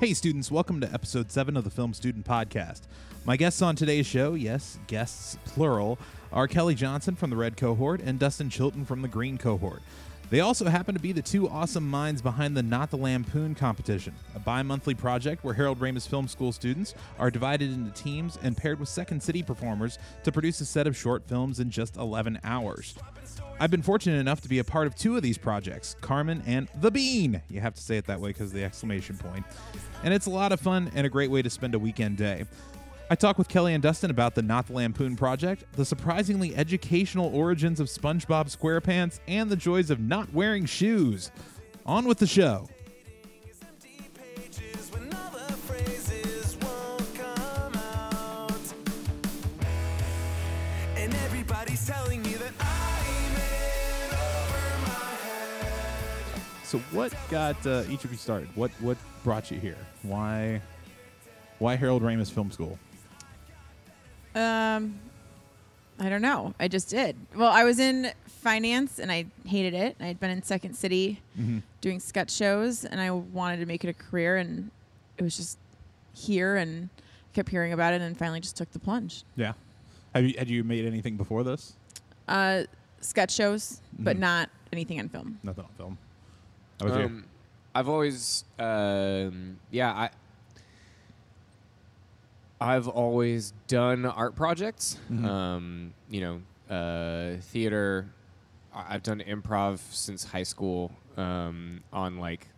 Hey, students, welcome to episode 7 of the Film Student Podcast. My guests on today's show, yes, guests plural, are Kelly Johnson from the Red Cohort and Dustin Chilton from the Green Cohort. They also happen to be the two awesome minds behind the Not the Lampoon competition, a bi monthly project where Harold Ramis Film School students are divided into teams and paired with Second City performers to produce a set of short films in just 11 hours. I've been fortunate enough to be a part of two of these projects, Carmen and The Bean. You have to say it that way because of the exclamation point. And it's a lot of fun and a great way to spend a weekend day. I talk with Kelly and Dustin about the Not the Lampoon project, the surprisingly educational origins of SpongeBob SquarePants, and the joys of not wearing shoes. On with the show. So, what got uh, each of you started? What what brought you here? Why why Harold Ramis Film School? Um, I don't know. I just did. Well, I was in finance and I hated it. I'd been in Second City doing sketch shows and I wanted to make it a career and it was just here and kept hearing about it and finally just took the plunge. Yeah. Have you had you made anything before this? Uh, sketch shows, but Mhm. not anything on film. Nothing on film. How about you? Um, I've always, um, yeah, I, I've always done art projects. Mhm. Um, you know, uh, theater. I've done improv since high school. Um, on like,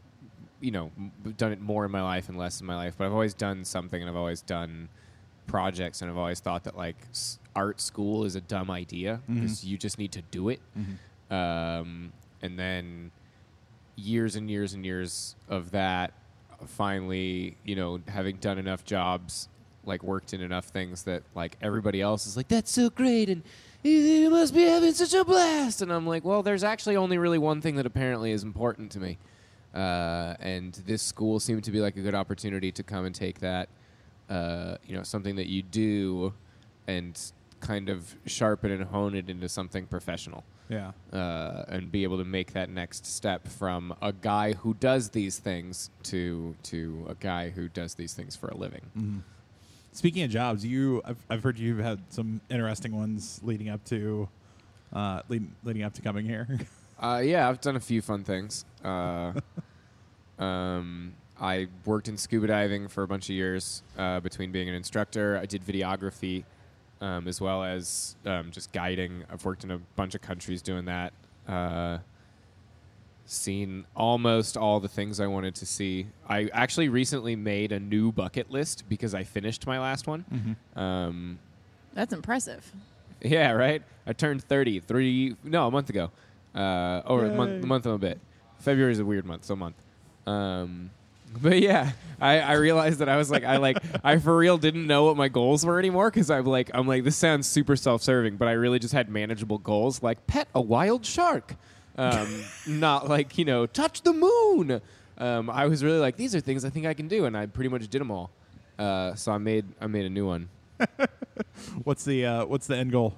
you know, m- done it more in my life and less in my life. But I've always done something, and I've always done projects, and I've always thought that like s- art school is a dumb idea because you just need to do it. Mhm. Um, and then years and years and years of that finally you know having done enough jobs like worked in enough things that like everybody else is like that's so great and you must be having such a blast and i'm like well there's actually only really one thing that apparently is important to me uh, and this school seemed to be like a good opportunity to come and take that uh, you know something that you do and kind of sharpen and hone it into something professional Yeah. uh, and be able to make that next step from a guy who does these things to to a guy who does these things for a living. Mhm. Speaking of jobs, you I've, I've heard you've had some interesting ones leading up to uh, lead, leading up to coming here. Uh, yeah, I've done a few fun things. Uh, um, I worked in scuba diving for a bunch of years uh, between being an instructor. I did videography um, as well as um, just guiding. I've worked in a bunch of countries doing that. Seen almost all the things I wanted to see. I actually recently made a new bucket list because I finished my last one. mm-hmm. Um, That's impressive. yeah, right. I turned thirty three no a month ago, uh, or a month, a month and a bit. February is a weird month, so a month. Um, but yeah, I, I realized that I was like I like I for real didn't know what my goals were anymore because I'm like I'm like this sounds super self serving, but I really just had manageable goals like pet a wild shark, um, not like you know touch the moon. Um, I was really like these are things I think I can do, and I pretty much did them all. Uh, so I made I made a new one. What's the uh, what's the end goal?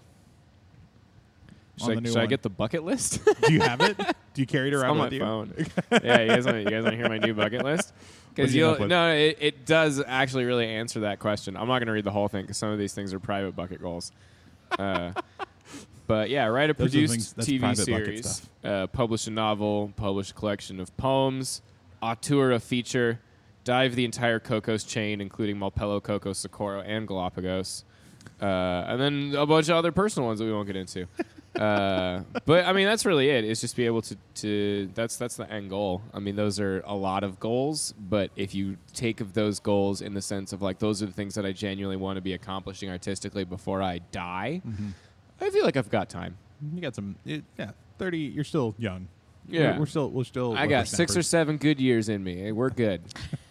Should, I, should I get the bucket list? Do you have it? Do you carry it around on with my you? phone. yeah, you guys want you guys want to hear my new bucket list? Because you you no, it, it does actually really answer that question. I'm not going to read the whole thing because some of these things are private bucket goals. Uh, but yeah, write a Those produced things- TV series, uh, publish a novel, publish a collection of poems, auteur a feature, dive the entire Cocos chain, including Malpelo, Coco, Socorro, and Galapagos, uh, and then a bunch of other personal ones that we won't get into. uh, but I mean, that's really it. Is just be able to, to that's that's the end goal. I mean, those are a lot of goals, but if you take of those goals in the sense of like those are the things that I genuinely want to be accomplishing artistically before I die, Mhm. I feel like I've got time. You got some. It, yeah, thirty. You're still young. Yeah. we're, we're still we're still. I got six or seven good years in me. We're good.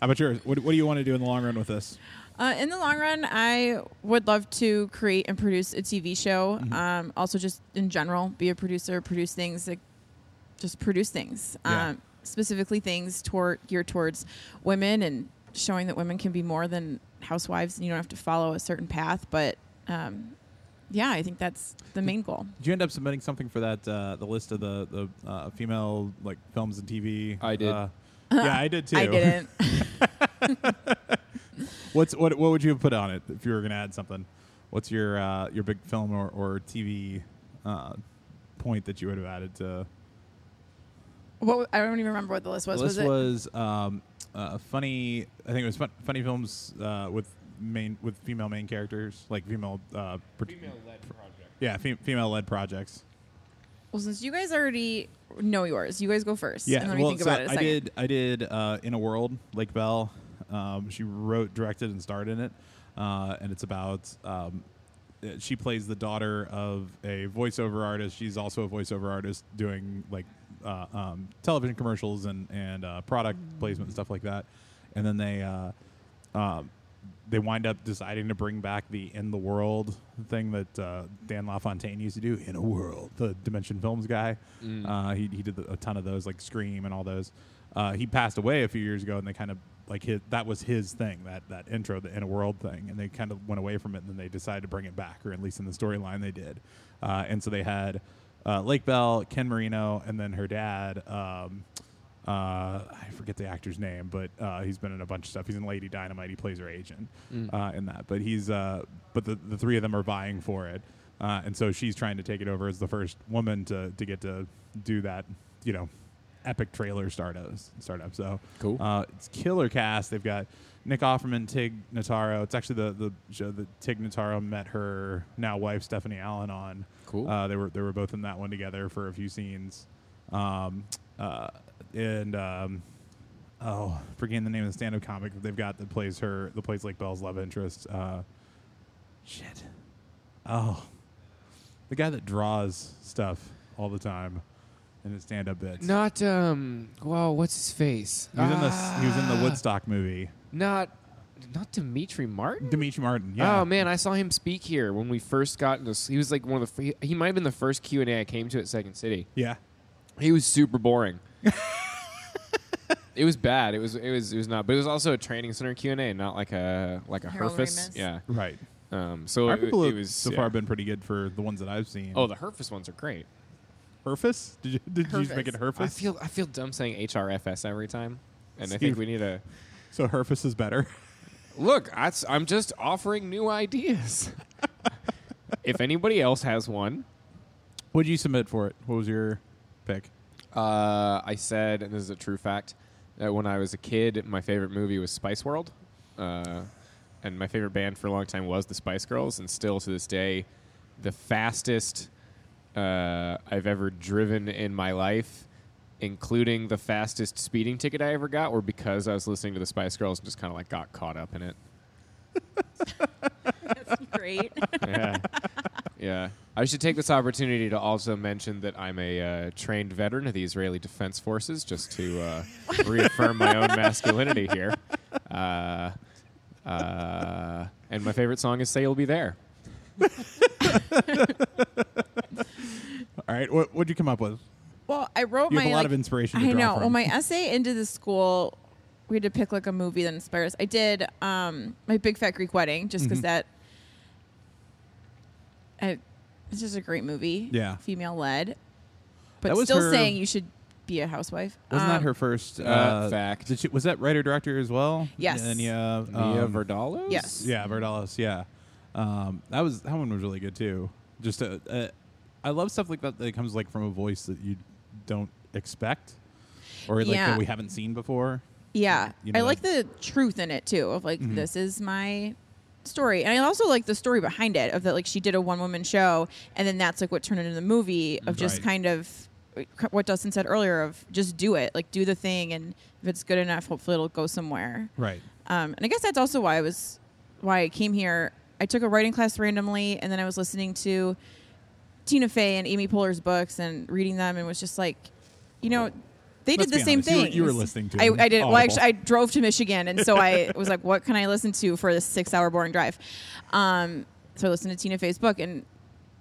How about yours? What, what do you want to do in the long run with this? Uh, in the long run, I would love to create and produce a TV show. Mhm. Um, also, just in general, be a producer, produce things, like just produce things. Yeah. Um, specifically, things toward geared towards women and showing that women can be more than housewives, and you don't have to follow a certain path. But um, yeah, I think that's the main goal. Did you end up submitting something for that uh, the list of the the uh, female like films and TV? I did. Uh, yeah, I did too. I didn't. What's what? What would you have put on it if you were going to add something? What's your uh, your big film or, or TV uh, point that you would have added to? what, I don't even remember what the list was. the list was it? was um, uh, funny. I think it was fun, funny films uh, with main with female main characters, like female. Uh, pro- Female-led project. yeah, fem- female led projects. Well, since you guys already know yours, you guys go first. Yeah, and let me well, think so about it a I second. did. I did uh, in a world. Lake Bell. Um, she wrote, directed, and starred in it, uh, and it's about. Um, uh, she plays the daughter of a voiceover artist. She's also a voiceover artist doing like uh, um, television commercials and and uh, product placement and stuff like that. And then they uh, um, they wind up deciding to bring back the in the world thing that uh, Don LaFontaine used to do in a world. The Dimension Films guy. Mm. Uh, he he did a ton of those like Scream and all those. Uh, he passed away a few years ago, and they kind of like his, that was his thing that that intro the in a world thing, and they kind of went away from it, and then they decided to bring it back, or at least in the storyline they did. Uh, and so they had uh, Lake Bell, Ken Marino, and then her dad. Um, uh, I forget the actor's name, but uh, he's been in a bunch of stuff. He's in Lady Dynamite. He plays her agent Mm. uh, in that. But he's uh, but the the three of them are vying for it, uh, and so she's trying to take it over as the first woman to to get to do that. You know, epic trailer startup startup. So Cool. Uh, it's killer cast. They've got Nick Offerman, Tig Notaro. It's actually the the show that Tig Notaro met her now wife Stephanie Allynne on. Cool. Uh, they were they were both in that one together for a few scenes. Um, uh, and um, oh, forgetting the name of the stand-up comic that they've got that plays her that plays like Bell's love interest. Uh, shit. Oh, the guy that draws stuff all the time in his stand-up bits. Not um. Well, what's his face? He was in the he was in the Ah, Woodstock movie. Not, not Demetri Martin. Demetri Martin. Yeah. Oh man, I saw him speak here when we first got into. He was like one of the. He, he might have been the first Q and A I came to at Second City. Yeah. He was super boring. it was bad. It was. It was. It was not. But it was also a training center Q and A, not like a like a Harold Herfus. Yeah. Right. Um. So Our it, people it have was so yeah. far been pretty good for the ones that I've seen. Oh, the Herfus ones are great. Herfus? Did you did you just make it Herfus. Herfus? I feel I feel dumb saying HRFS every time, and I think we need a so Herfus is better. look. I, I'm just offering new ideas. if anybody else has one, what did you submit for it? What was your pick? Uh, I said, and this is a true fact, that when I was a kid, my favorite movie was Spice World. Uh, and my favorite band for a long time was the Spice Girls, and still to this day, the fastest uh, I've ever driven in my life, including the fastest speeding ticket I ever got, were because I was listening to the Spice Girls and just kind of like got caught up in it. That's great. yeah. Yeah. I should take this opportunity to also mention that I'm a uh, trained veteran of the Israeli Defense Forces, just to uh, reaffirm my own masculinity here. Uh, uh, and my favorite song is "Say You'll Be There." All right. What what'd you come up with? well, I wrote You my have a lot like, of inspiration to I draw know. from. Well, my essay into the school, we had to pick like a movie that inspires. I did um, my Big Fat Greek Wedding just because Mhm. that. I, it's just a great movie. Yeah. female led, but That was still her- saying you should be a housewife. Wasn't that Um, her first uh, Uh, fact. Did she, was that writer director as well? Yes. And yeah, Mia um, Vardalos? yes. Yeah, Vardalos. Yeah, um, that was that one was really good too. Just a, a, I love stuff like that that comes like from a voice that you don't expect, or like Yeah. that we haven't seen before. Yeah, You I know, like the truth in it too. Of like, Mhm. this is my story, and I also like the story behind it. Of that, like, she did a one woman show, and then that's like what turned into the movie. Of just Right. kind of what Dustin said earlier. Of just do it, like do the thing, and if it's good enough, hopefully it'll go somewhere. Right. Um, and I guess that's also why I was why I came here. I took a writing class randomly, and then I was listening to Tina Fey and Amy Poehler's books and reading them, and was just like, you know, they Let's did the same honest, thing. you were listening to I, I did. Well, actually, I drove to Michigan, and so I was like, what can I listen to for this six-hour boring drive? Um, so I listened to Tina Fey's book, and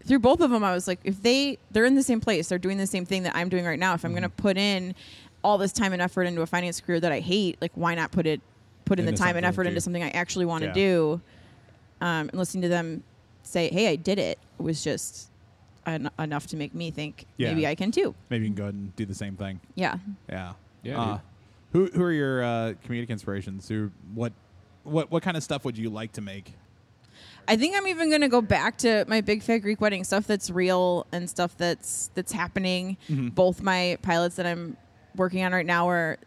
through both of them, I was like, if they they're in the same place, they're doing the same thing that I'm doing right now. If I'm Mm-hmm. going to put in all this time and effort into a finance career that I hate, like why not put it put in Into the time and effort into something I actually want to Yeah. do? Um, and listening to them say, "Hey, I did it," was just en- enough to make me think Yeah. maybe I can too. Maybe you can go ahead and do the same thing. Yeah. Yeah. Yeah, Uh. Who who are your uh, comedic inspirations? Who what what what kind of stuff would you like to make? I think I'm even gonna go back to my big fat Greek wedding stuff that's real and stuff that's that's happening. Both my pilots that I'm working on right now are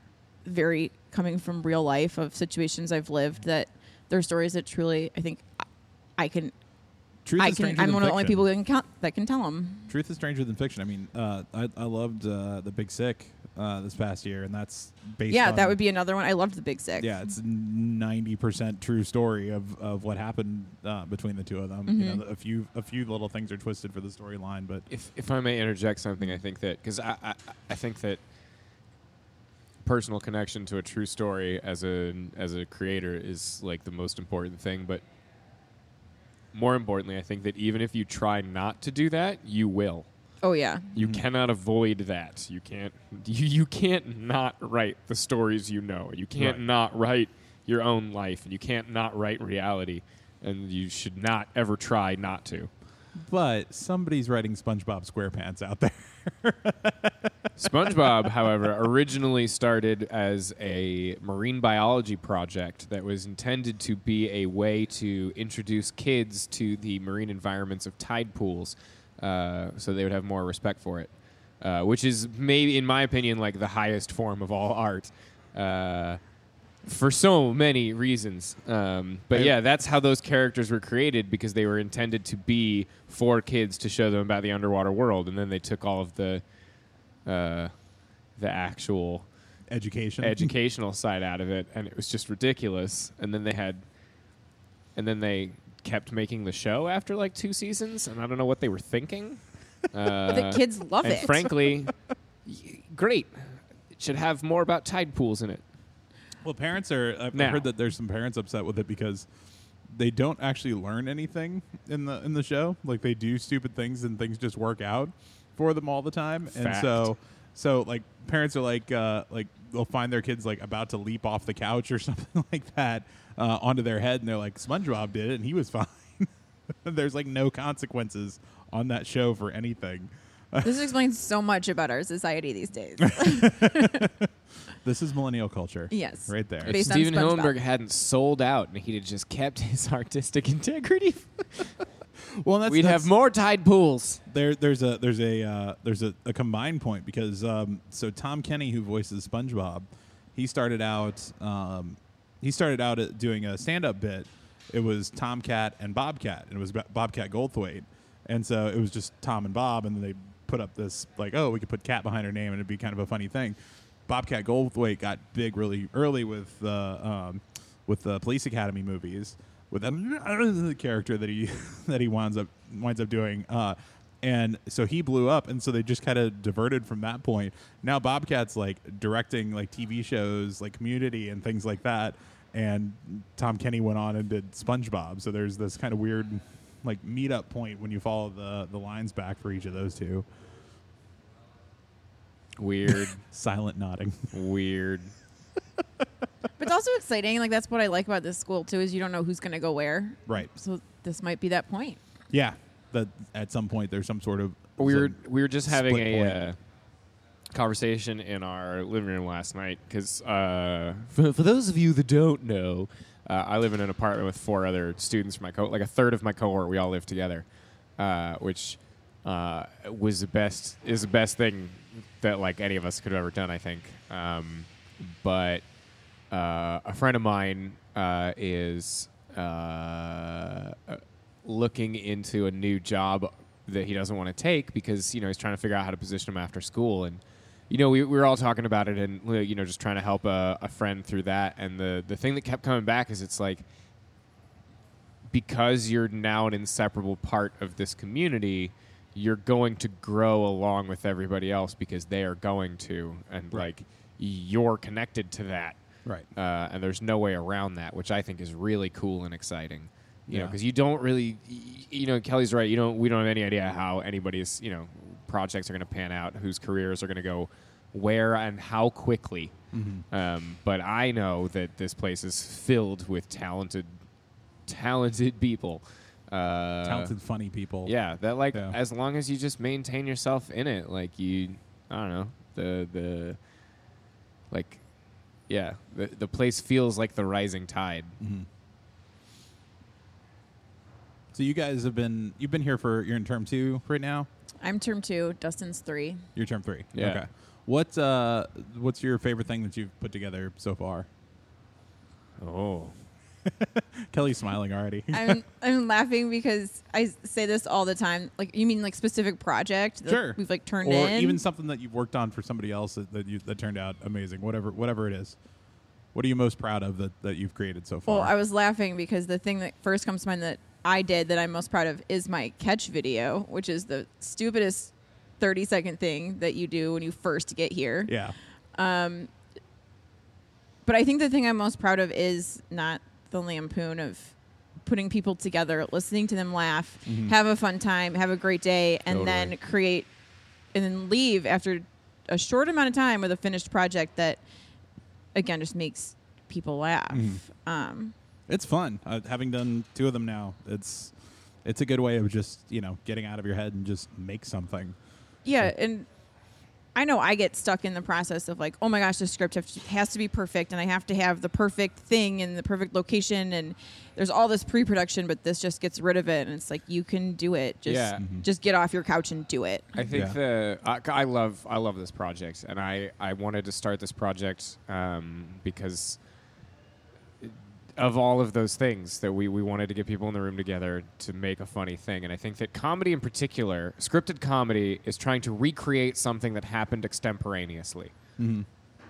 very coming from real life of situations I've lived that they're stories that truly I think I- I can Truth I is can stranger I'm than one of the only fiction. people that can, count, that can tell them. Truth is stranger than fiction. I mean, uh, I I loved uh, the Big Sick uh, this past year, and that's based. Yeah, on, that would be another one. I loved the Big Sick. Yeah, it's ninety percent true story of, of what happened uh, between the two of them. You Mm-hmm. know, a few a few little things are twisted for the storyline, but if if I may interject something, I think that because I, I I think that personal connection to a true story as a as a creator is like the most important thing. But more importantly, I think that even if you try not to do that, you will. Oh yeah. You mm-hmm. cannot avoid that. You can't. You, you can't not write the stories you know. You can't Right. not write your own life, and you can't not write reality. And you should not ever try not to. but somebody's writing SpongeBob SquarePants out there. SpongeBob, however, originally started as a marine biology project that was intended to be a way to introduce kids to the marine environments of tide pools uh, so they would have more respect for it. Uh, which is maybe, in my opinion, like the highest form of all art. Uh, for so many reasons. Um, but I- yeah, that's how those characters were created because they were intended to be for kids to show them about the underwater world, and then they took all of the uh, the actual Education. educational side out of it, and it was just ridiculous. And then they had, and then they kept making the show after like two seasons, and I don't know what they were thinking. Uh, the kids love and it. frankly, y- great. It should have more about tide pools in it. Well, parents are. I've Now. heard that there's some parents upset with it because they don't actually learn anything in the in the show. Like they do stupid things and things just work out for them all the time. And Fact. so, so like parents are like uh, like they'll find their kids like about to leap off the couch or something like that uh, onto their head, and they're like, SpongeBob did it, and he was fine. there's like no consequences on that show for anything. this explains so much about our society these days. This is millennial culture. Yes. right there. If Based on Stephen SpongeBob. Hillenburg hadn't sold out and he'd have just kept his artistic integrity, Well, that's, we'd that's, have more tide pools. there there's a there's a uh, there's a, a combined point because um, so Tom Kenny who voices SpongeBob, he started out um, he started out at doing a stand up bit. It was Tomcat and Bobcat, and it was Bo- Bobcat Goldthwait, and so it was just Tom and Bob, and then they put up this like oh we could put cat behind her name and it'd be kind of a funny thing. Bobcat Goldthwait got big really early with the um, with the Police Academy movies with the character that he that he winds up winds up doing. Uh, and so he blew up, and so they just kind of diverted from that point. Now Bobcat's like directing like TV shows, like Community and things like that. And Tom Kenny went on and did SpongeBob. So there's this kind of weird like meetup point when you follow the the lines back for each of those two. Weird, Silent nodding. weird. But it's also exciting. Like that's what I like about this school too is you don't know who's going to go where. right. So this might be that point. Yeah. That at some point there's some sort of We were we were just having a uh, conversation in our living room last night because uh, for, for those of you that don't know, uh, I live in an apartment with four other students from my co like a third of my cohort. We all live together, uh, which uh, was the best is the best thing that like any of us could have ever done. I think, um, but uh, a friend of mine uh, is uh, looking into a new job that he doesn't want to take because you know he's trying to figure out how to position him after school and you know we, we were all talking about it and you know just trying to help a, a friend through that and the the thing that kept coming back is it's like because you're now an inseparable part of this community you're going to grow along with everybody else because they are going to and Right. like you're connected to that right. uh, and there's no way around that, which I think is really cool and exciting. You know, because you don't really, you know, Kelly's right. You don't. We don't have any idea how anybody's, you know, projects are going to pan out, whose careers are going to go where and how quickly. Mm-hmm. Um, but I know that this place is filled with talented, talented people. Uh, Talented, funny people. yeah, that like Yeah. as long as you just maintain yourself in it, like you, I don't know, the the like yeah, the the place feels like the rising tide. So you guys have been you've been here for you're in term two right now. I'm term two. Dustin's three. You're term three. Yeah. Okay. What uh what's your favorite thing that you've put together so far? Oh, Kelly's smiling already. I'm I'm laughing because I say this all the time. Like you mean like specific project that sure. we've like turned or in. even something that you've worked on for somebody else that that, you, that turned out amazing. Whatever whatever it is. What are you most proud of that, that you've created so far? Well, I was laughing because the thing that first comes to mind that I did that I'm most proud of is my catch video, which is the stupidest 30 second thing that you do when you first get here. yeah. Um, but I think the thing I'm most proud of is not the lampoon of putting people together, listening to them laugh, mm-hmm. have a fun time, have a great day, and then create and then leave after a short amount of time with a finished project that again just makes people laugh. Mm-hmm. Um, It's fun. Uh, having done two of them now, it's it's a good way of just, you know, getting out of your head and just make something. Yeah, and I know I get stuck in the process of like, oh my gosh, the script have to- has to be perfect, and I have to have the perfect thing in the perfect location, and there's all this pre-production, but this just gets rid of it, and it's like you can do it. Just Yeah. just get off your couch and do it. I think Yeah. the I, I love I love this project, and I I wanted to start this project um, because of all of those things that we we wanted to get people in the room together to make a funny thing, and I think that comedy in particular, scripted comedy, is trying to recreate something that happened extemporaneously.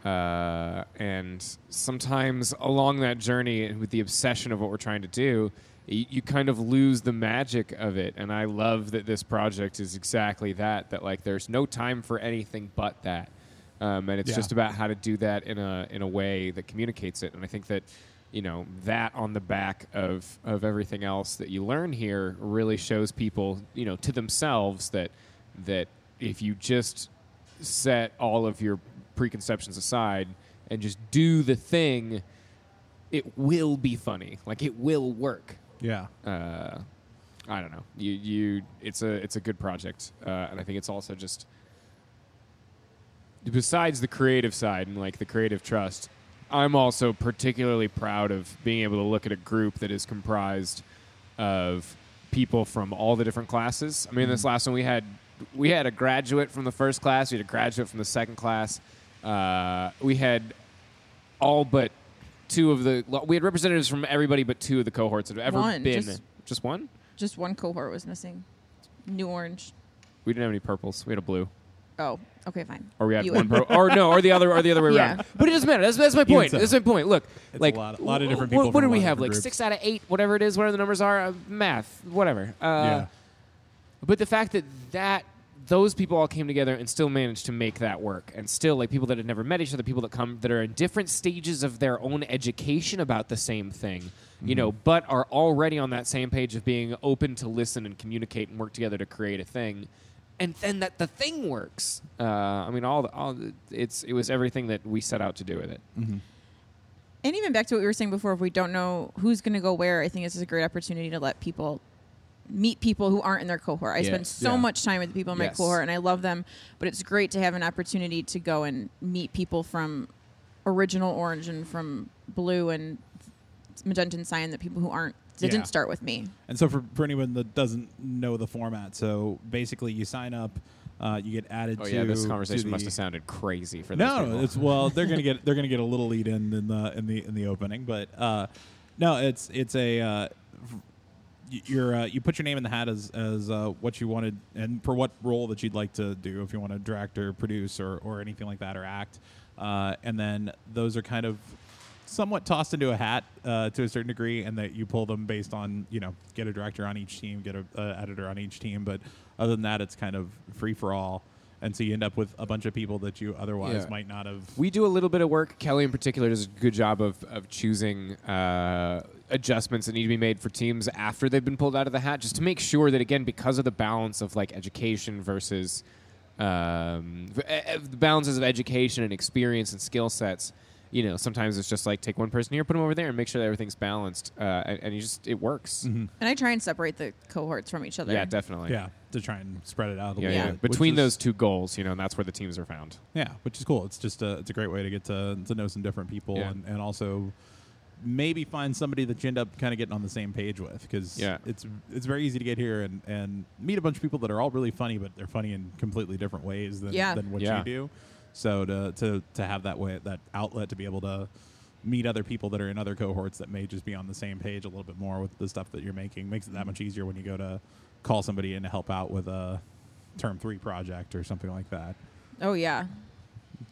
Uh, and sometimes along that journey, with the obsession of what we're trying to do, you, you kind of lose the magic of it. And I love that this project is exactly that. That like, there's no time for anything but that, um, and it's Yeah. just about how to do that in a in a way that communicates it. And I think that you know that on the back of of everything else that you learn here really shows people you know to themselves that that if you just set all of your preconceptions aside and just do the thing, it will be funny. Like it will work. Yeah. Uh, I don't know. You you it's a it's a good project, uh, and I think it's also just besides the creative side and like the creative trust. I'm also particularly proud of being able to look at a group that is comprised of people from all the different classes. I mean, this last one we had we had a graduate from the first class, we had a graduate from the second class. Uh, we had all but two of the we had representatives from everybody but two of the cohorts that have ever One, been just- just one. Just one cohort was missing. New orange. We didn't have any purples. We had a blue, Oh, okay, fine. or we had You- one purple, or no, or the other, or the other way Yeah. around. But it doesn't matter. That's, that's my point. so. That's my point. Look, It's a like lot- a lot of different wh- people What, from do a we of have? Like groups. six out of eight, whatever it is, whatever the numbers are. Uh, math, whatever. Uh, yeah. But the fact that that those people all came together and still managed to make that work, and still like people that had never met each other, people that come that are in different stages of their own education about the same thing, you know, but are already on that same page of being open to listen and communicate and work together to create a thing, and then that the thing works. Uh, I mean, all the, all the, it's it was everything that we set out to do with it. And even back to what we were saying before, if we don't know who's going to go where, I think this is a great opportunity to let people meet people who aren't in their cohort. I Yeah. spend so Yeah. much time with the people in my Yes. cohort, and I love them. But it's great to have an opportunity to go and meet people from original orange and from blue and magenta and cyan that people who aren't didn't start with me. And so for, for anyone that doesn't know the format, so basically you sign up, uh, you get added Oh to yeah, this to conversation must have sounded crazy for those No, people. it's well they're gonna get they're gonna get a little lead in in the in the in the opening, but uh, no, it's it's a uh, y- you're uh, you put your name in the hat as as uh, what you wanted and for what role that you'd like to do if you want to direct or produce or or anything like that or act, uh, and then those are kind of somewhat tossed into a hat uh, to a certain degree, and that you pull them based on you know get a director on each team, get a uh, editor on each team, but other than that, it's kind of free for all. And so you end up with a bunch of people that you otherwise Yeah. might not have. We do a little bit of work. Kelly, in particular, does a good job of, of choosing uh, adjustments that need to be made for teams after they've been pulled out of the hat, just to make sure that, again, because of the balance of like education versus um, the balances of education and experience and skill sets, you know, sometimes it's just like take one person here, put them over there, and make sure that everything's balanced. Uh, and, and you just it works. And I try and separate the cohorts from each other. Yeah, definitely. yeah, to try and spread it out a Yeah, little yeah. bit. which Between is- those two goals, you know, and that's where the teams are found. Yeah, which is cool. It's just a it's a great way to get to to know some different people Yeah. and, and also maybe find somebody that you end up kind of getting on the same page with because Yeah. it's it's very easy to get here and, and meet a bunch of people that are all really funny, but they're funny in completely different ways than, Yeah. than what Yeah. you do. So to, to to have that way that outlet to be able to meet other people that are in other cohorts that may just be on the same page a little bit more with the stuff that you're making makes it that much easier when you go to call somebody in to help out with a term three project or something like that. Oh yeah.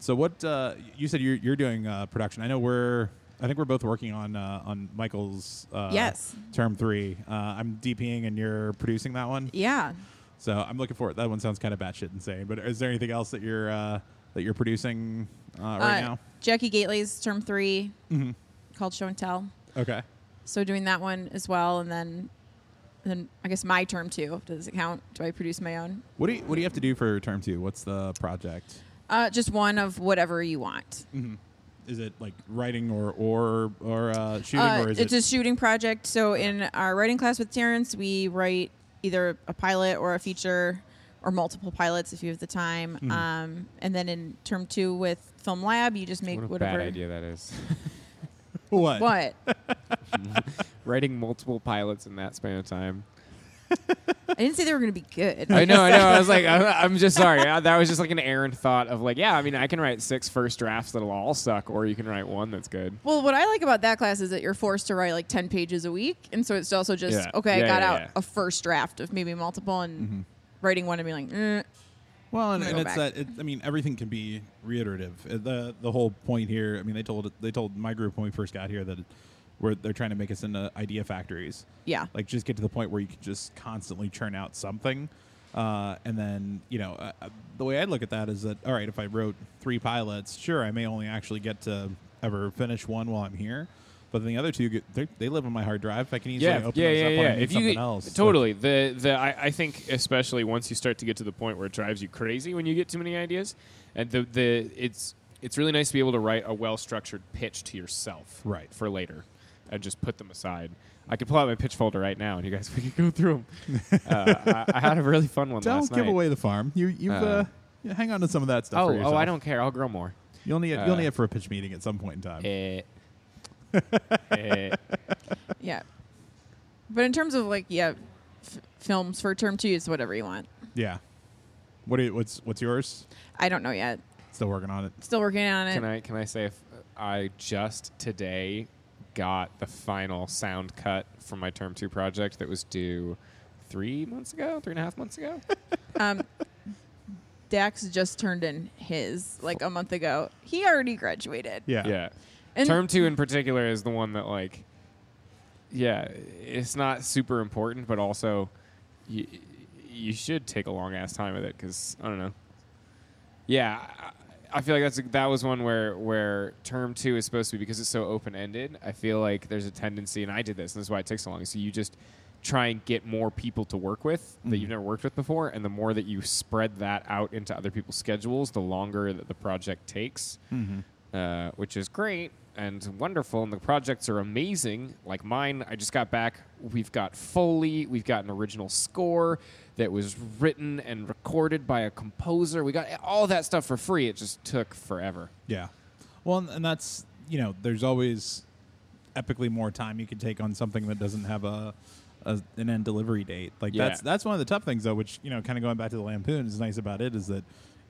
So what uh, you said you're you're doing uh, production? I know we're I think we're both working on uh, on Michael's uh, Yes. term three. Uh, I'm DPing and you're producing that one. Yeah. So I'm looking for it. That one sounds kind of batshit insane. But is there anything else that you're uh, that you're producing uh, right Uh, now? Jackie Gately's term 3 Mm-hmm. called Show and Tell. Okay. So doing that one as well, and then, then I guess my term two. Does it count? Do I produce my own? What do you what do you have to do for term two? What's the project? Uh, just one of whatever you want. Is it like writing or or or uh, shooting Uh, or is it's it? a shooting project. So in our writing class with Terrence, we write either a pilot or a feature, or multiple pilots if you have the time. Mm-hmm. Um, and then in term two with Film Lab, you just make What a whatever. bad idea that is. what? What? Writing multiple pilots in that span of time. I didn't say they were going to be good. I know, I know. I was like, I- I'm just sorry. Uh, That was just like an errant thought of like, yeah, I mean, I can write six first drafts that'll all suck, or you can write one that's good. Well, what I like about that class is that you're forced to write like 10 pages a week. And so it's also just, Yeah. okay, Yeah, I got yeah, out yeah. a first draft of maybe multiple and writing one and being like, eh. Well, and, and it's go that. It, I mean, everything can be reiterative. Uh, the The whole point here. I mean, they told they told my group when we first got here that it, we're, they're trying to make us into idea factories. yeah. Like, just get to the point where you can just constantly churn out something, uh, and then you know, uh, uh, the way I look at that is that all right, if I wrote three pilots, sure, I may only actually get to ever finish one while I'm here. But then the other two, get, they, they live on my hard drive. I can easily Yeah, open yeah, those yeah, up yeah. when I need If something you else. Like, totally the the I, I think especially once you start to get to the point where it drives you crazy when you get too many ideas, and the the it's it's really nice to be able to write a well structured pitch to yourself, Right. for later, and just put them aside. I could pull out my pitch folder right now, and you guys we could go through them. uh, I, I had a really fun one don't give night. away the farm. You you've uh, Uh, hang on to some of that stuff. Oh, oh. I don't care. I'll grow more. You'll need it. you'll Uh, need it for a pitch meeting at some point in time. Yeah. But in terms of like, yeah, f- films for term two, is whatever you want. yeah. What do you, what's what's yours? I don't know yet. Still working on it. Still working on it. Can I can I say if I just today got the final sound cut from my term two project that was due three months ago, three and a half months ago. Um, Dax just turned in his like a month ago. He already graduated. Yeah. yeah. And term two in particular is the one that like yeah, it's not super important, but also you, you should take a long ass time with it because I don't know. Yeah, I, I feel like that's that was one where where term two is supposed to be because it's so open ended. I feel like there's a tendency, and I did this, and this is why it takes so long. So you just try and get more people to work with that mm-hmm. you've never worked with before, and the more that you spread that out into other people's schedules, the longer that the project takes mm-hmm. Uh, which is great and wonderful. And the projects are amazing. Like mine, I just got back. We've got Foley. We've got an original score that was written and recorded by a composer. We got all that stuff for free. It just took forever. Yeah. Well, and, and that's you know, there's always epically more time you can take on something that doesn't have a, a an end delivery date. Like Yeah. that's that's one of the tough things though, which you know, kind of going back to the lampoon is nice about it is that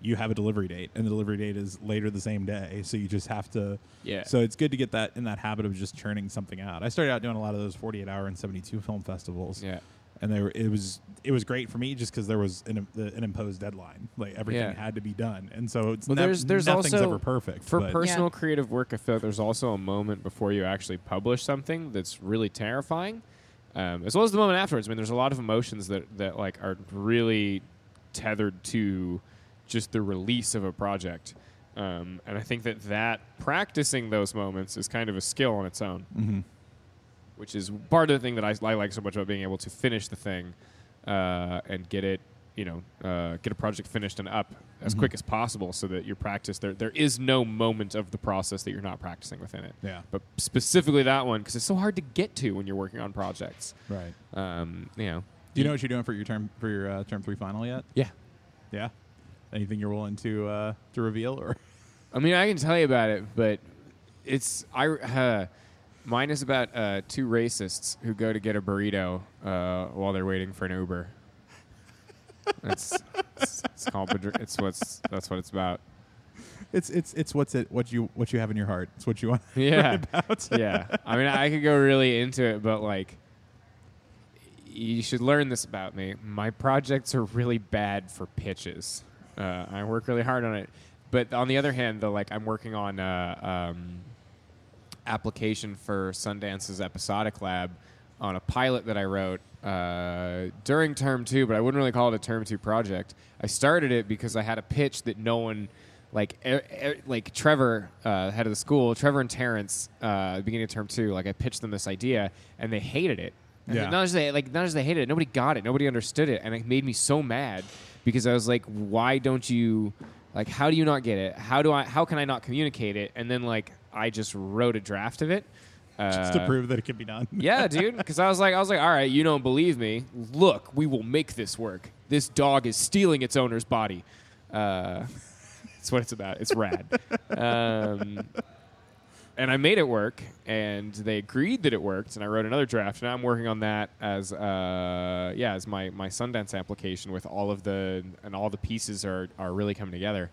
you have a delivery date and the delivery date is later the same day so you just have to Yeah. so it's good to get that in that habit of just churning something out i started out doing a lot of those 48 hour and 72 film festivals Yeah. and they were, it was it was great for me just because there was an, an imposed deadline like everything Yeah. had to be done and so it's Well, nev- there's there's nothing's also ever perfect for but- personal Yeah. creative work. I feel like there's also a moment before you actually publish something that's really terrifying, um, as well as the moment afterwards. I mean, there's a lot of emotions that that like are really tethered to just the release of a project. Um, and I think that that practicing those moments is kind of a skill on its own, Mhm. which is part of the thing that I, I like so much about being able to finish the thing uh, and get it you know uh, get a project finished and up as Mm-hmm. quick as possible, so that your practice there there is no moment of the process that you're not practicing within it. Yeah. But specifically that one because it's so hard to get to when you're working on projects. Right. Um, you know. Do you know what you're doing for your term for your uh, term three final yet? Yeah. Yeah. Anything you're willing to uh, to reveal or? I mean, I can tell you about it, but it's I. Uh, mine is about uh, two racists who go to get a burrito uh, while they're waiting for an Uber. It's it's, it's called. It's what's that's what it's about. It's it's it's what's it what you what you have in your heart. It's what you want. Yeah, about. yeah. I mean, I could go really into it, but like, you should learn this about me. My projects are really bad for pitches. Uh, I work really hard on it, but on the other hand, though, like I'm working on a um, application for Sundance's episodic lab on a pilot that I wrote uh, during term two, but I wouldn't really call it a term two project. I started it because I had a pitch that no one. Like, e- e- like Trevor, uh, head of the school, Trevor and Terrence, uh, beginning of term two, like I pitched them this idea, and they hated it. And Yeah. Not just they like, not just they hated it. Nobody got it. Nobody understood it, and it made me so mad because I was like, why don't you, like, how do you not get it? How do I? How can I not communicate it? And then like, I just wrote a draft of it. Uh, Just to prove that it can be done. yeah, dude. Because I was like, I was like, all right, you don't believe me. Look, we will make this work. This dog is stealing its owner's body. Uh, that's what it's about. It's rad. Um, and I made it work, and they agreed that it worked, and I wrote another draft. Now I'm working on that as, uh, yeah, as my my Sundance application with all of the and all the pieces are are really coming together.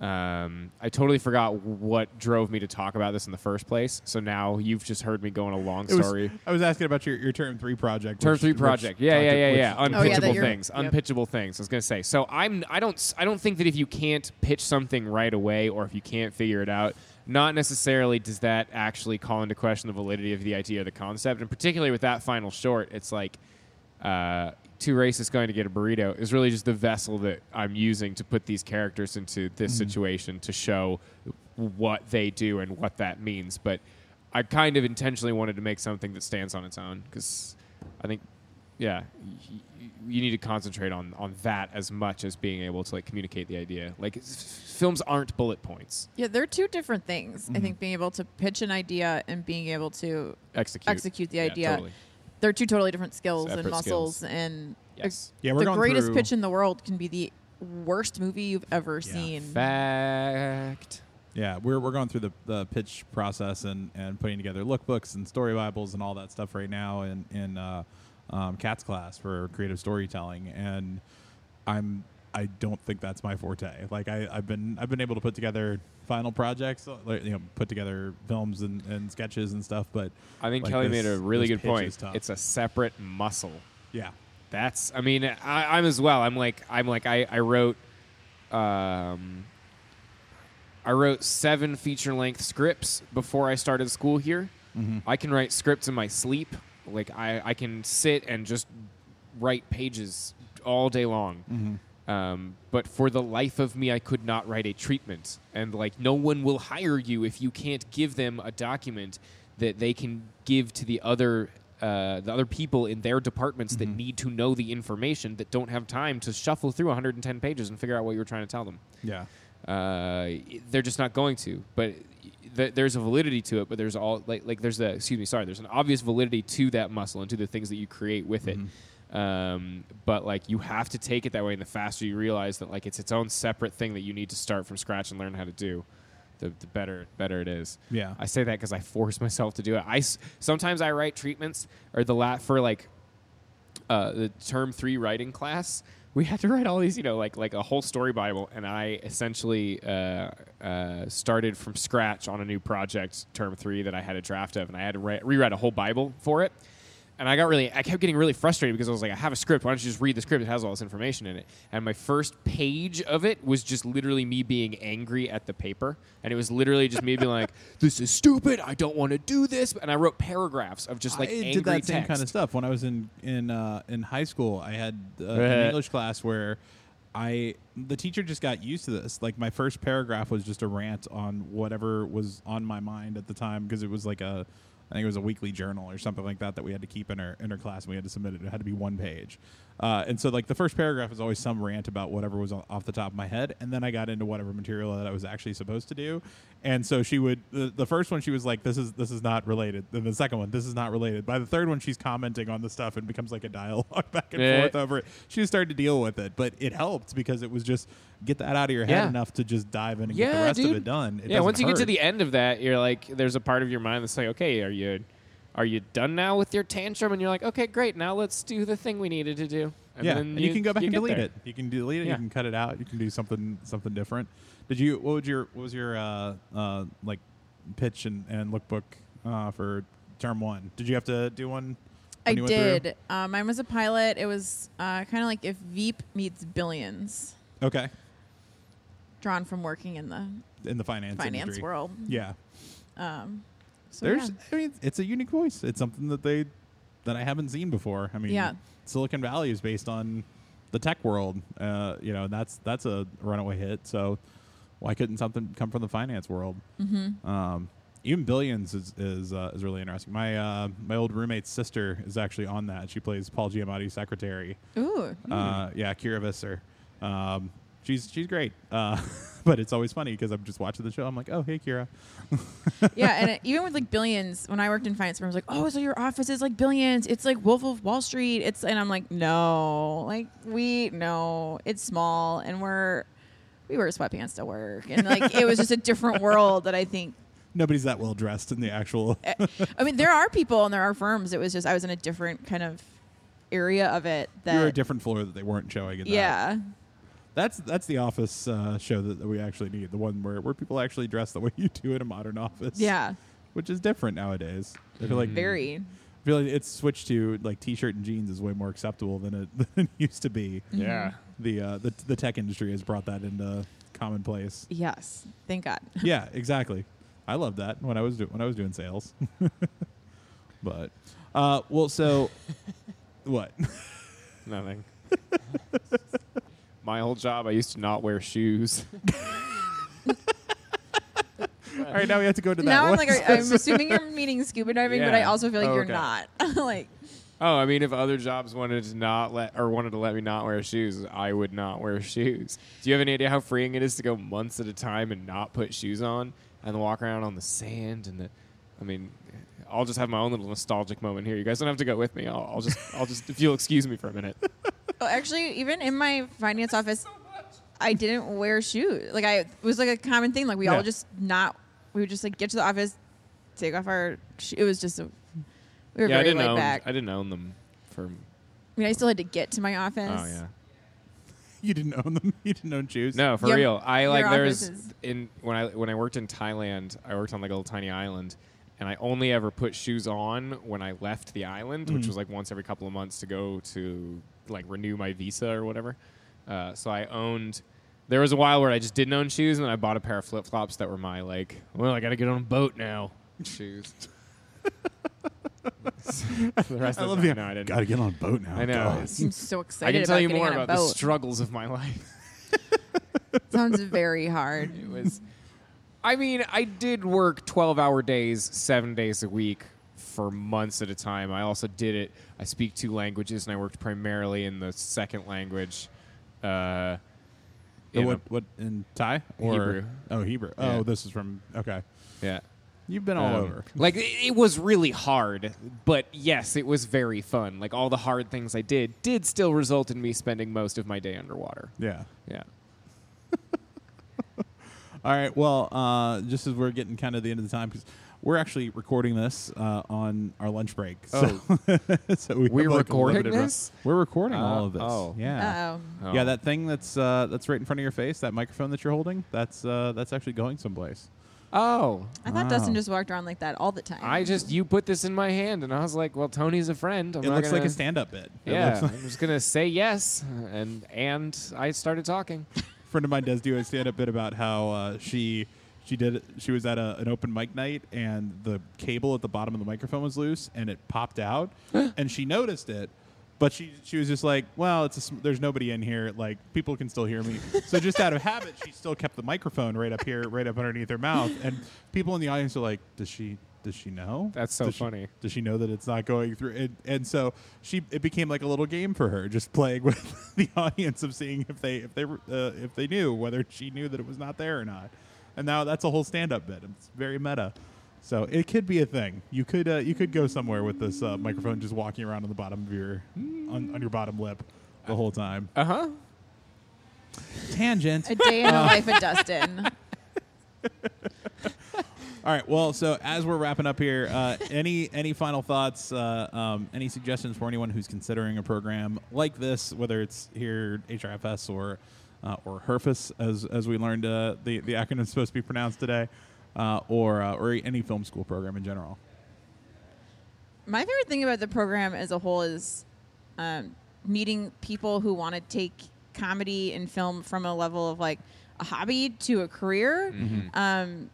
Um, I totally forgot what drove me to talk about this in the first place. So now you've just heard me go on a long It was- story. I was asking about your, your term three project. Term which- three project. Yeah, yeah, yeah, yeah. Oh, yeah, Unpitchable that you're- things. yep. Unpitchable things. I was gonna say. So I'm. I don't. s- I don't think that if you can't pitch something right away, or if you can't figure it out, not necessarily does that actually call into question the validity of the idea or the concept. And particularly with that final short, it's like uh, two racists going to get a burrito is really just the vessel that I'm using to put these characters into this situation to show what they do and what that means. But I kind of intentionally wanted to make something that stands on its own because I think, yeah, y- y- you need to concentrate on on that as much as being able to like communicate the idea. Like s- films aren't bullet points. Yeah, they're two different things. Mm-hmm. I think being able to pitch an idea and being able to Execute. execute the Yeah, idea. totally. They're two totally different skills and muscles. skills. And Yes. Yeah, we're the greatest through- pitch in the world can be the worst movie you've ever Yeah. seen. Fact. Yeah, we're, we're going through the, the pitch process and, and putting together lookbooks and story bibles and all that stuff right now And, in uh, um, Cat's class for creative storytelling, and I'm I don't think that's my forte. Like I, I've been I've been able to put together final projects, uh, like, you know, put together films and, and sketches and stuff, but I think like, Kelly this- made a really good point. It's a separate muscle. yeah, That's. I mean, I, I'm as well. I'm like. I'm like. I, I wrote. Um, I wrote seven feature length scripts before I started school here. I can write scripts in my sleep. Like I, I can sit and just write pages all day long. Um, but for the life of me, I could not write a treatment. And like, no one will hire you if you can't give them a document that they can give to the other uh, the other people in their departments that need to know the information that don't have time to shuffle through 110 pages and figure out what you were trying to tell them. yeah, Uh, they're just not going to. But th- there's a validity to it. But there's all like like there's a excuse me sorry there's an obvious validity to that muscle and to the things that you create with it. Um, but like you have to take it that way, and the faster you realize that like it's its own separate thing that you need to start from scratch and learn how to do, the, the better better it is. Yeah. I say that because I force myself to do it. I sometimes I write treatments or the lat for like uh, the term three writing class, we had to write all these, you know, like like a whole story bible, and I essentially uh, uh, started from scratch on a new project, term three that I had a draft of, and I had to write, rewrite a whole bible for it. And I got really, I kept getting really frustrated because I was like, I have a script. Why don't you just read the script? It has all this information in it. And my first page of it was just literally me being angry at the paper. And it was literally just me being like, this is stupid. I don't want to do this. And I wrote paragraphs of just like I angry did that same text. kind of stuff when I was in in uh, in high school. I had uh, an English class where I the teacher just got used to this. Like my first paragraph was just a rant on whatever was on my mind at the time because it was like a I think it was a weekly journal or something like that that we had to keep in our in our class. and We had to submit it. It had to be one page. Uh, and so, like the first paragraph is always some rant about whatever was off the top of my head, and then I got into whatever material that I was actually supposed to do. And so she would the, the first one she was like, "This is this is not related." Then the second one, "This is not related." By the third one, she's commenting on the stuff and becomes like a dialogue back and Yeah. forth over it. She started to deal with it, but it helped because it was just get that out of your head Yeah. enough to just dive in and get the rest of it done. It yeah, once you get to the end of that, you're like, there's a part of your mind that's like, okay, are you, are you done now with your tantrum? And you're like, okay, great, now let's do the thing we needed to do. And yeah, then and you, can go back and delete there. it. You can delete it. Yeah. You can cut it out. You can do something something different. Did you? What would your what was your uh, uh, like pitch and, and lookbook uh, for term one? Did you have to do one? I when you went through? did. Uh, mine was a pilot. It was uh, kind of like if Veep meets Billions, Okay, drawn from working in the in the finance finance industry. world. Yeah, Um, so there's. yeah. I mean, it's a unique voice. It's something that they that I haven't seen before. I mean, Yeah. Silicon Valley is based on the tech world. Uh, you know, that's that's a runaway hit. So why couldn't something come from the finance world? Mm-hmm. Um, even Billions is is, uh, is really interesting. My uh, my old roommate's sister is actually on that. She plays Paul Giamatti's secretary. Ooh. Uh, yeah, Kira Visser. Um, she's she's great. Uh, but it's always funny because I'm just watching the show. I'm like, oh hey Kira. yeah, and it, even with like billions, when I worked in finance firms, like, oh, so your office is like billions. It's like Wolf of Wall Street. It's and I'm like, no, like we no, it's small, and we're we wear sweatpants to work, and like it was just a different world that I think. Nobody's that well dressed in the actual. I mean, there are people and there are firms. It was just I was in a different kind of area of it that You're a different floor that they weren't showing. In that. Yeah. that's that's the office uh, show that, that we actually need. The one where where people actually dress the way you do in a modern office. Yeah, which is different nowadays. I feel like very. I feel like it's switched to like t-shirt and jeans is way more acceptable than it, than it used to be. Yeah. The uh, the the tech industry has brought that into commonplace. Yes, thank God. yeah, exactly. I loved that when I was do- when I was doing sales. but uh, well, so what? Nothing. My old job, I used to not wear shoes. All right, now we have to go to that. Now I'm one. like, are- I'm assuming you're meaning scuba diving, but I Yeah. also feel like Oh, you're okay. not. like, Oh, I mean, if other jobs wanted to not let or wanted to let me not wear shoes, I would not wear shoes. Do you have any idea how freeing it is to go months at a time and not put shoes on and walk around on the sand and the? I mean, I'll just have my own little nostalgic moment here. You guys don't have to go with me. I'll, I'll just, I'll just, if you'll excuse me for a minute. Well, actually, even in my finance office, I didn't wear shoes. Like I it was like a common thing. Like we Yeah. all just not. We would just like get to the office, take off our. Sh- it was just a. We were yeah, I didn't laid own, back. I didn't own them for. I mean, I still had to get to my office. Oh yeah. you didn't own them. You didn't own shoes. No, for Your- real. I like your there's office is- in when I when I worked in Thailand, I worked on like a little tiny island, and I only ever put shoes on when I left the island, which Mhm. was like once every couple of months to go to like renew my visa or whatever. Uh, so I owned. There was a while where I just didn't own shoes, and then I bought a pair of flip flops that were my like, well, I got to get on a boat now. Shoes. The rest I of love the the. time, no, I didn't. Gotta get on a boat now. I know. God. I'm so excited. I can tell about you more about the struggles of my life. Sounds very hard. It was. I mean, I did work 12 hour days, seven days a week for months at a time. I also did it. I speak two languages, and I worked primarily in the second language. Uh, in what? a- What in Thai or Hebrew. Oh, Hebrew. Yeah. Oh, this is from. Okay, yeah. you've been all Um, over. Like, it, it was really hard, but yes, it was very fun. Like, all the hard things I did did still result in me spending most of my day underwater. Yeah. Yeah. All right. Well, uh, just as we're getting kind of the end of the time, because we're actually recording this uh, on our lunch break. So, so we have, We're like, a recording limited run- this? We're recording Uh, all of this. oh. Yeah. Uh-oh. Oh. Yeah, that thing that's uh, that's right in front of your face, that microphone that you're holding, that's uh, that's actually going someplace. Oh. I thought Wow. Dustin just walked around like that all the time. I just you put this in my hand, and I was like, "Well, Tony's a friend." I'm it not looks like gonna- a stand-up bit. It Yeah, looks like- I'm just gonna say yes, and and I started talking. friend of mine does do a stand-up bit about how uh, she she did she was at a, an open mic night and the cable at the bottom of the microphone was loose and it popped out and she noticed it but she she was just like well it's a, sm- there's nobody in here like people can still hear me. So just out of habit she still kept the microphone right up here right up underneath her mouth and people in the audience are like does she does she know? That's so Does she- funny. does she know that it's not going through? And, and so she, it became like a little game for her, just playing with the audience of seeing if they, if they, were- uh, if they knew whether she knew that it was not there or not. And now that's a whole stand-up bit. It's very meta. So it could be a thing. You could, uh, you could go somewhere with this uh, microphone, just walking around on the bottom of your, on, on your bottom lip, the whole time. Uh huh. Tangent. A day in the life of Dustin. All right. Well, so as we're wrapping up here, uh, any any final thoughts? Uh, um, any suggestions for anyone who's considering a program like this, whether it's here HRFS or uh, or HERFS, as as we learned uh, the the acronym's supposed to be pronounced today, uh, or uh, or any film school program in general. My favorite thing about the program as a whole is um, meeting people who want to take comedy and film from a level of like a hobby to a career. Um,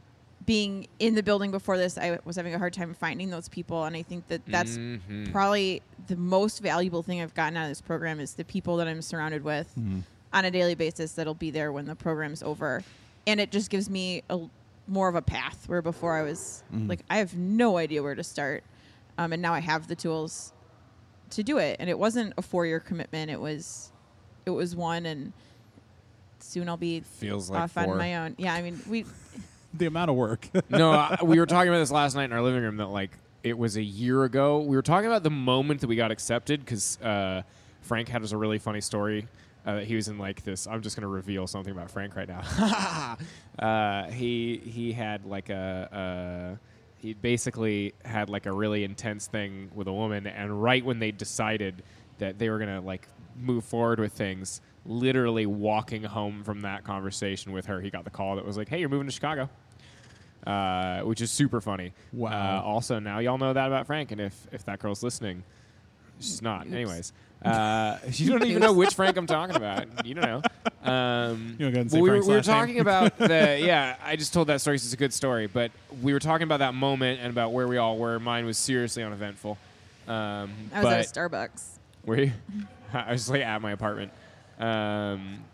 being in the building before this, I was having a hard time finding those people, and I think that that's Mhm. probably the most valuable thing I've gotten out of this program is the people that I'm surrounded with on a daily basis that'll be there when the program's over, and it just gives me a more of a path where before I was like I have no idea where to start, um, and now I have the tools to do it, and it wasn't a four year commitment. It was, it was one, and soon I'll be Feels off four. on my own. Yeah, I mean we. The amount of work. no, I, we were talking about this last night in our living room that like it was a year ago. We were talking about the moment that we got accepted because uh, Frank had us a really funny story. Uh, he was in like this. I'm just going to reveal something about Frank right now. uh, he he had like a. he basically had like a really intense thing with a woman, and right when they decided that they were gonna like move forward with things, literally walking home from that conversation with her, he got the call that was like, "Hey, you're moving to Chicago." Uh, which is super funny. Wow. Uh, also, now y'all know that about Frank, and if if that girl's listening, she's not. Anyways, uh, you don't even know which Frank I'm talking about. You don't know. Um, You wanna go ahead well, we were, Frank's we were talking about the yeah. I just told that story. 'cause It's a good story, but we were talking about that moment and about where we all were. Mine was seriously uneventful. Um, I was but at a Starbucks. were you? I was like at my apartment. Um,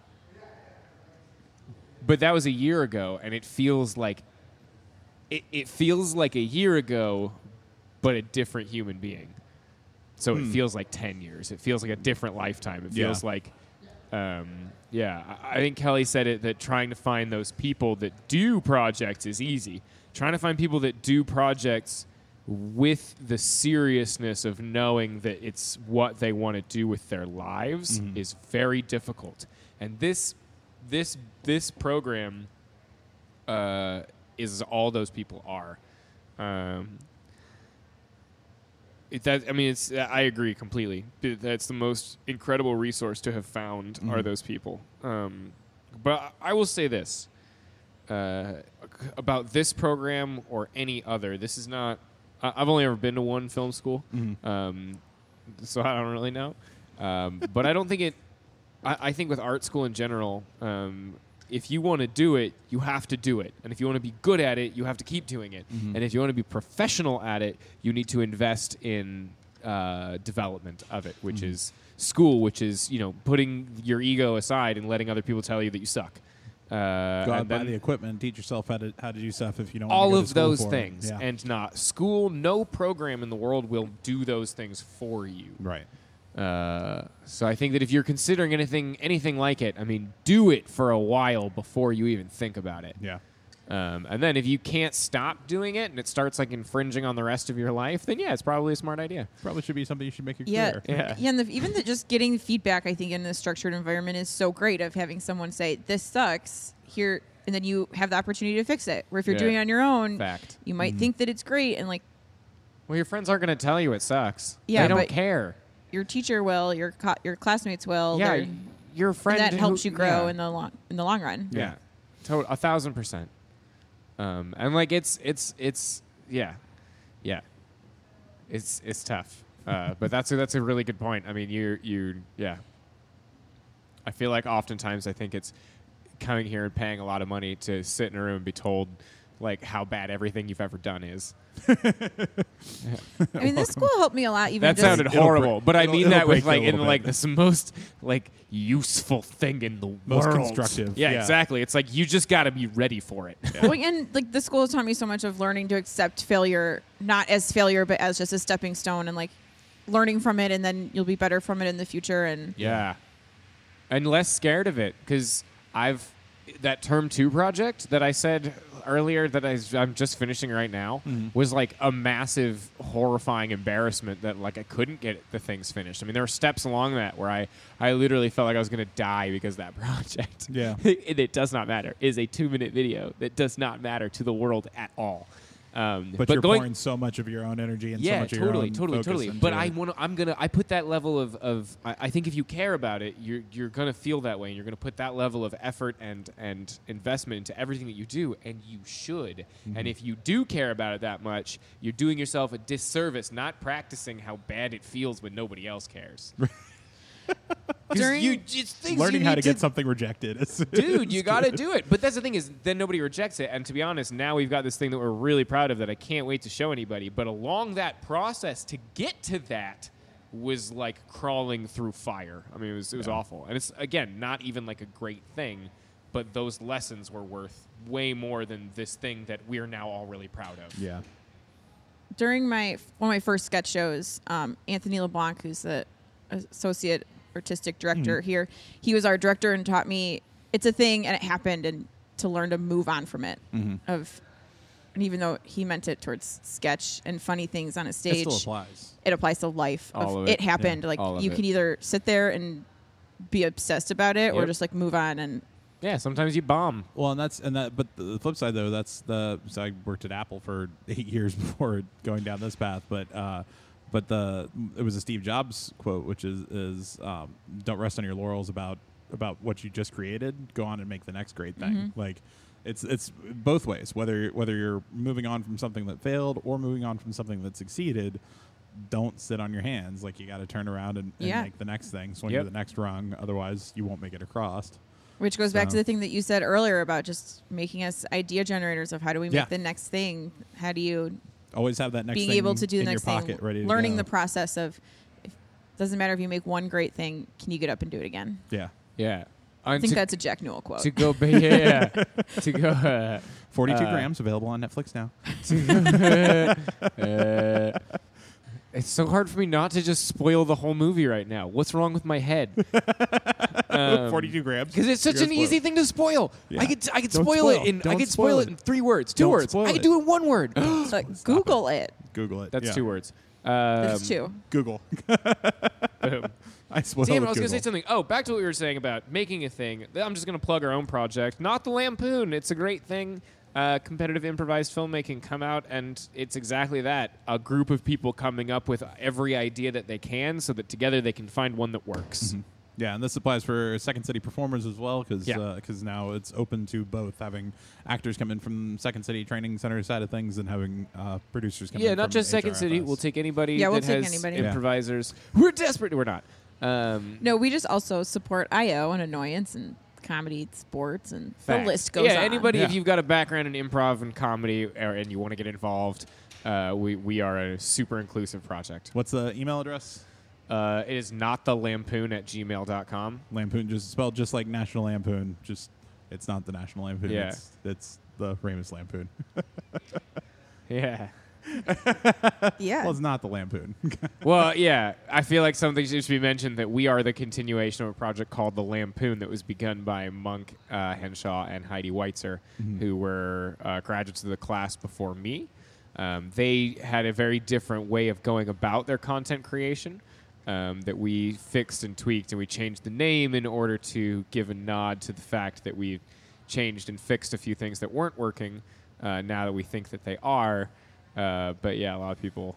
but that was a year ago, and it feels like it, it feels like a year ago, but a different human being. So it feels like ten years. It feels like a different lifetime. It Yeah. feels like, um, yeah. I I think Kelly said it that trying to find those people that do projects is easy. Trying to find people that do projects with the seriousness of knowing that it's what they want to do with their lives is very difficult. And this this this program uh, is all those people are. Um, it, that I mean, it's I agree completely. That's the most incredible resource to have found are those people. Um, but I will say this uh, about this program or any other. This is not. I've only ever been to one film school, um, so I don't really know. Um, but I don't think it. I, I think with art school in general, um, if you want to do it, you have to do it, and if you want to be good at it, you have to keep doing it, and if you want to be professional at it, you need to invest in uh, development of it, which is school, which is you know putting your ego aside and letting other people tell you that you suck. Uh, Go out and buy the equipment teach yourself how to how to do stuff if you don't. all of those things Yeah. and not school no program in the world will do those things for you right. Uh, so i think that if you're considering anything anything like it i mean do it for a while before you even think about it Yeah. um, and then if you can't stop doing it and it starts like infringing on the rest of your life then yeah it's probably a smart idea Probably should be something you should make your Yeah, career. Yeah. yeah, and the, even the, just getting feedback, I think, in this structured environment is so great. Of having someone say, "This sucks," here, and then you have the opportunity to fix it. Where if you're Yeah. doing it on your own, fact you might think that it's great, and like well your friends aren't going to tell you it sucks Yeah, they don't care your teacher will, your co- your classmates will. yeah they're- your and friend that who- helps you grow yeah. in the long in the long run. Yeah, to- a thousand percent. Um, and like it's it's it's yeah, yeah. It's it's tough, uh, but that's a, that's a really good point. I mean, you you yeah. I feel like oftentimes I think it's coming here and paying a lot of money to sit in a room and be told like how bad everything you've ever done is. I mean, this school helped me a lot. Even That just, sounded horrible, break- but I it'll- mean it'll that with you a like in little like bit. this most like useful thing in the Most world. constructive, Yeah, yeah. exactly. It's like you just got to be ready for it. Well, and like the school has taught me so much of learning to accept failure, not as failure, but as just a stepping stone, and like learning from it, and then you'll be better from it in the future. And Yeah. And less scared of it because I've that term two project that I said earlier that I, am just finishing right now mm-hmm. was like a massive, horrifying embarrassment that like I couldn't get the things finished. I mean, there were steps along that where I, I literally felt like I was going to die because that project. Yeah. and it does not matter. It is a two minute video that does not matter to the world at all. Um, But, you're going, pouring so much of your own energy and so yeah, much of your totally, own totally, totally. But. I want to. I'm gonna. I put that level of of. I, I think if you care about it, you're you're gonna feel that way, and you're gonna put that level of effort and and investment into everything that you do, and you should. Mm-hmm. And if you do care about it that much, you're doing yourself a disservice not practicing how bad it feels when nobody else cares. 'Cause During- you just things learning you how need to get something rejected. dude, you got to do it. But that's the thing is, then nobody rejects it. And to be honest, now we've got this thing that we're really proud of that I can't wait to show anybody. But along that process to get to that was like crawling through fire. I mean, it was it was awful. And it's again not even like a great thing, but those lessons were worth way more than this thing that we're now all really proud of. Yeah. during my one of my first sketch shows, um, Anthony LeBlanc, who's the associate artistic director here, he was our director and taught me it's a thing and it happened, and to learn to move on from it. Of, and even though he meant it towards sketch and funny things on a It stage, still applies. it applies to life. All of of it. it happened. Yeah. Like you it. can either sit there and be obsessed about it, or just like move on and Yeah, sometimes you bomb. Well, and that's and that. But the flip side, though, that's the. So I worked at Apple for eight years before going down this path. But uh, but the it was a Steve Jobs quote, which is is um, don't rest on your laurels about about what you just created. Go on and make the next great thing. Like it's it's both ways. Whether whether you're moving on from something that failed or moving on from something that succeeded. Don't sit on your hands. Like you got to turn around and, and Yeah. make the next thing. Swing Yep. to the next rung. Otherwise, you won't make it across. Which goes back to the thing that you said earlier about just making us idea generators of how do we make Yeah. the next thing? How do you Always have that next being thing able to do the next your thing? pocket, ready to learning go. the process of if, doesn't matter if you make one great thing, can you get up and do it again? yeah. Yeah. I think that's a Jack Newell quote. to go. ba- Yeah, to go. Uh, 42 Uh, grams available on Netflix now. Uh, it's so hard for me not to just spoil the whole movie right now. What's wrong with my head? Um, 42 grams. Because it's such You're an gonna easy spoil thing to spoil. Yeah. I could I could Don't spoil, spoil. it in I Don't could spoil spoil it. it in three words, 2 Don't words. spoil I it. could do it in one word. like Google it. Google it. That's Yeah. two words. Um, That's two. Google. boom. I spoiled Damn, I was going to say Google. something. Oh, back to what we were saying about making a thing. I'm just going to plug our own project, not the Lampoon. It's a great thing. Uh, competitive improvised filmmaking come out, and it's exactly that: a group of people coming up with every idea that they can, so that together they can find one that works. Mm-hmm. Yeah, and this applies for Second City performers as well, because Yeah. now it's open to both having actors come in from Second City Training Center side of things and having uh, producers come in. Yeah, not from just Second City. HRFS. We'll take anybody Yeah, we'll that take has anybody. Yeah. improvisers. We're desperate. We're not. Um, No, we just also support IO and Annoyance and comedy, sports, and Facts. the list goes yeah, on. anybody if you've got a background in improv and comedy or, and you want to get involved, uh, we we are a super inclusive project. What's the email address? Uh, it is not the lampoon at gmail.com. Lampoon, just spelled just like National Lampoon. Just it's not the National Lampoon. Yeah. It's, it's the famous Lampoon. Yeah. Yeah. well, it's not the Lampoon. well, yeah. I feel like something should be mentioned that we are the continuation of a project called The Lampoon that was begun by Monk uh, Henshaw and Heidi Weitzer, who were uh, graduates of the class before me. Um, they had a very different way of going about their content creation um, that we fixed and tweaked, and we changed the name in order to give a nod to the fact that we changed and fixed a few things that weren't working. Uh, now that we think that they are, uh, but yeah, a lot of people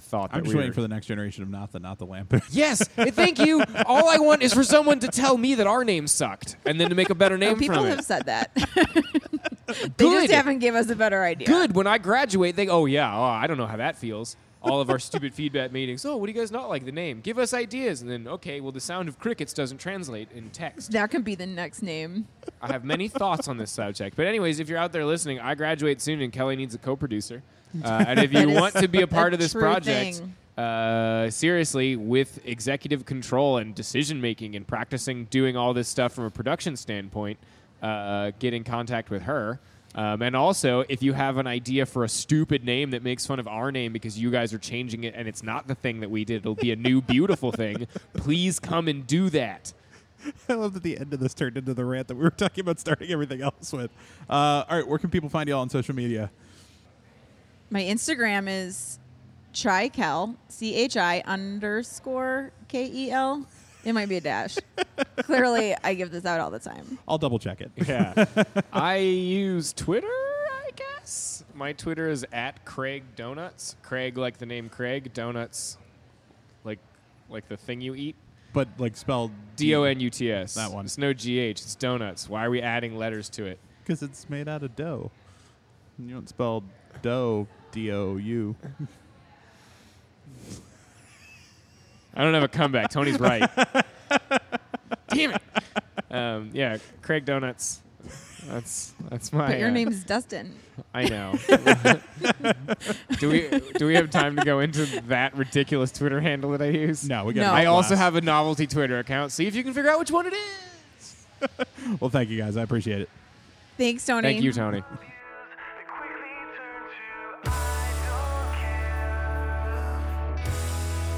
thought that I'm just we waiting were- for the next generation of not the not the Lampoon. Yes, thank you. All I want is for someone to tell me that our name sucked, and then to make a better Oh, name people from have it. said that. they Good. just haven't give us a better idea. Good. When I graduate, they go, oh yeah, oh, I don't know how that feels. All of our stupid feedback meetings. Oh, what do you guys not like the name? Give us ideas, and then okay, well the sound of crickets doesn't translate in text. That could be the next name. I have many thoughts on this subject. But anyways, if you're out there listening, I graduate soon, and Kelly needs a co-producer. Uh, and if you want to be a part of this project, thing. uh, seriously, with executive control and decision making and practicing doing all this stuff from a production standpoint, uh, get in contact with her. Um, and also, if you have an idea for a stupid name that makes fun of our name because you guys are changing it and it's not the thing that we did, it'll be a new beautiful thing, please come and do that. I love that the end of this turned into the rant that we were talking about starting everything else with. Uh, all right, where can people find you all on social media? My Instagram is chikel, C H I underscore K E L. It might be a dash. Clearly, I give this out all the time. I'll double check it. Yeah. I use Twitter, I guess. My Twitter is at Craig Donuts. Craig like the name Craig, donuts like like the thing you eat. But like spelled D O N U T S. That one. It's no G H, it's donuts. Why are we adding letters to it? because it's made out of dough. You don't spell dough D O U. I don't have a comeback. Tony's right. Damn it. Um, yeah, Craig Donuts. That's that's my But your uh, name's Dustin. I know. do we do we have time to go into that ridiculous Twitter handle that I use? No, we got. No. a I blast. also have a novelty Twitter account. See if you can figure out which one it is. Well, thank you guys. I appreciate it. Thanks, Tony. Thank you, Tony.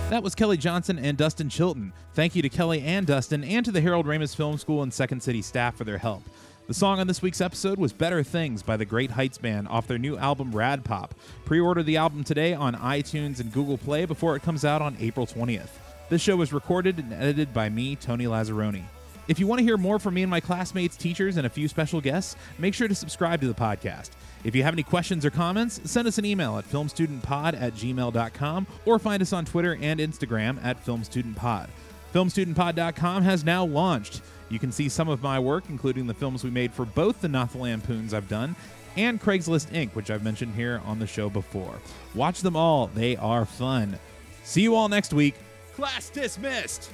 That was Kelly Johnson and Dustin Chilton. Thank you to Kelly and Dustin and to the Harold Ramis Film School and Second City staff for their help. The song on this week's episode was Better Things by the Great Heights Band off their new album Rad Pop. Pre order the album today on iTunes and Google Play before it comes out on April 20th. This show was recorded and edited by me, Tony Lazzeroni. If you want to hear more from me and my classmates, teachers, and a few special guests, make sure to subscribe to the podcast. If you have any questions or comments, send us an email at filmstudentpod at gmail.com or find us on Twitter and Instagram at filmstudentpod. Filmstudentpod.com has now launched. You can see some of my work, including the films we made for both the Not the Lampoons I've done and Craigslist Ink., which I've mentioned here on the show before. Watch them all, they are fun. See you all next week. Class dismissed!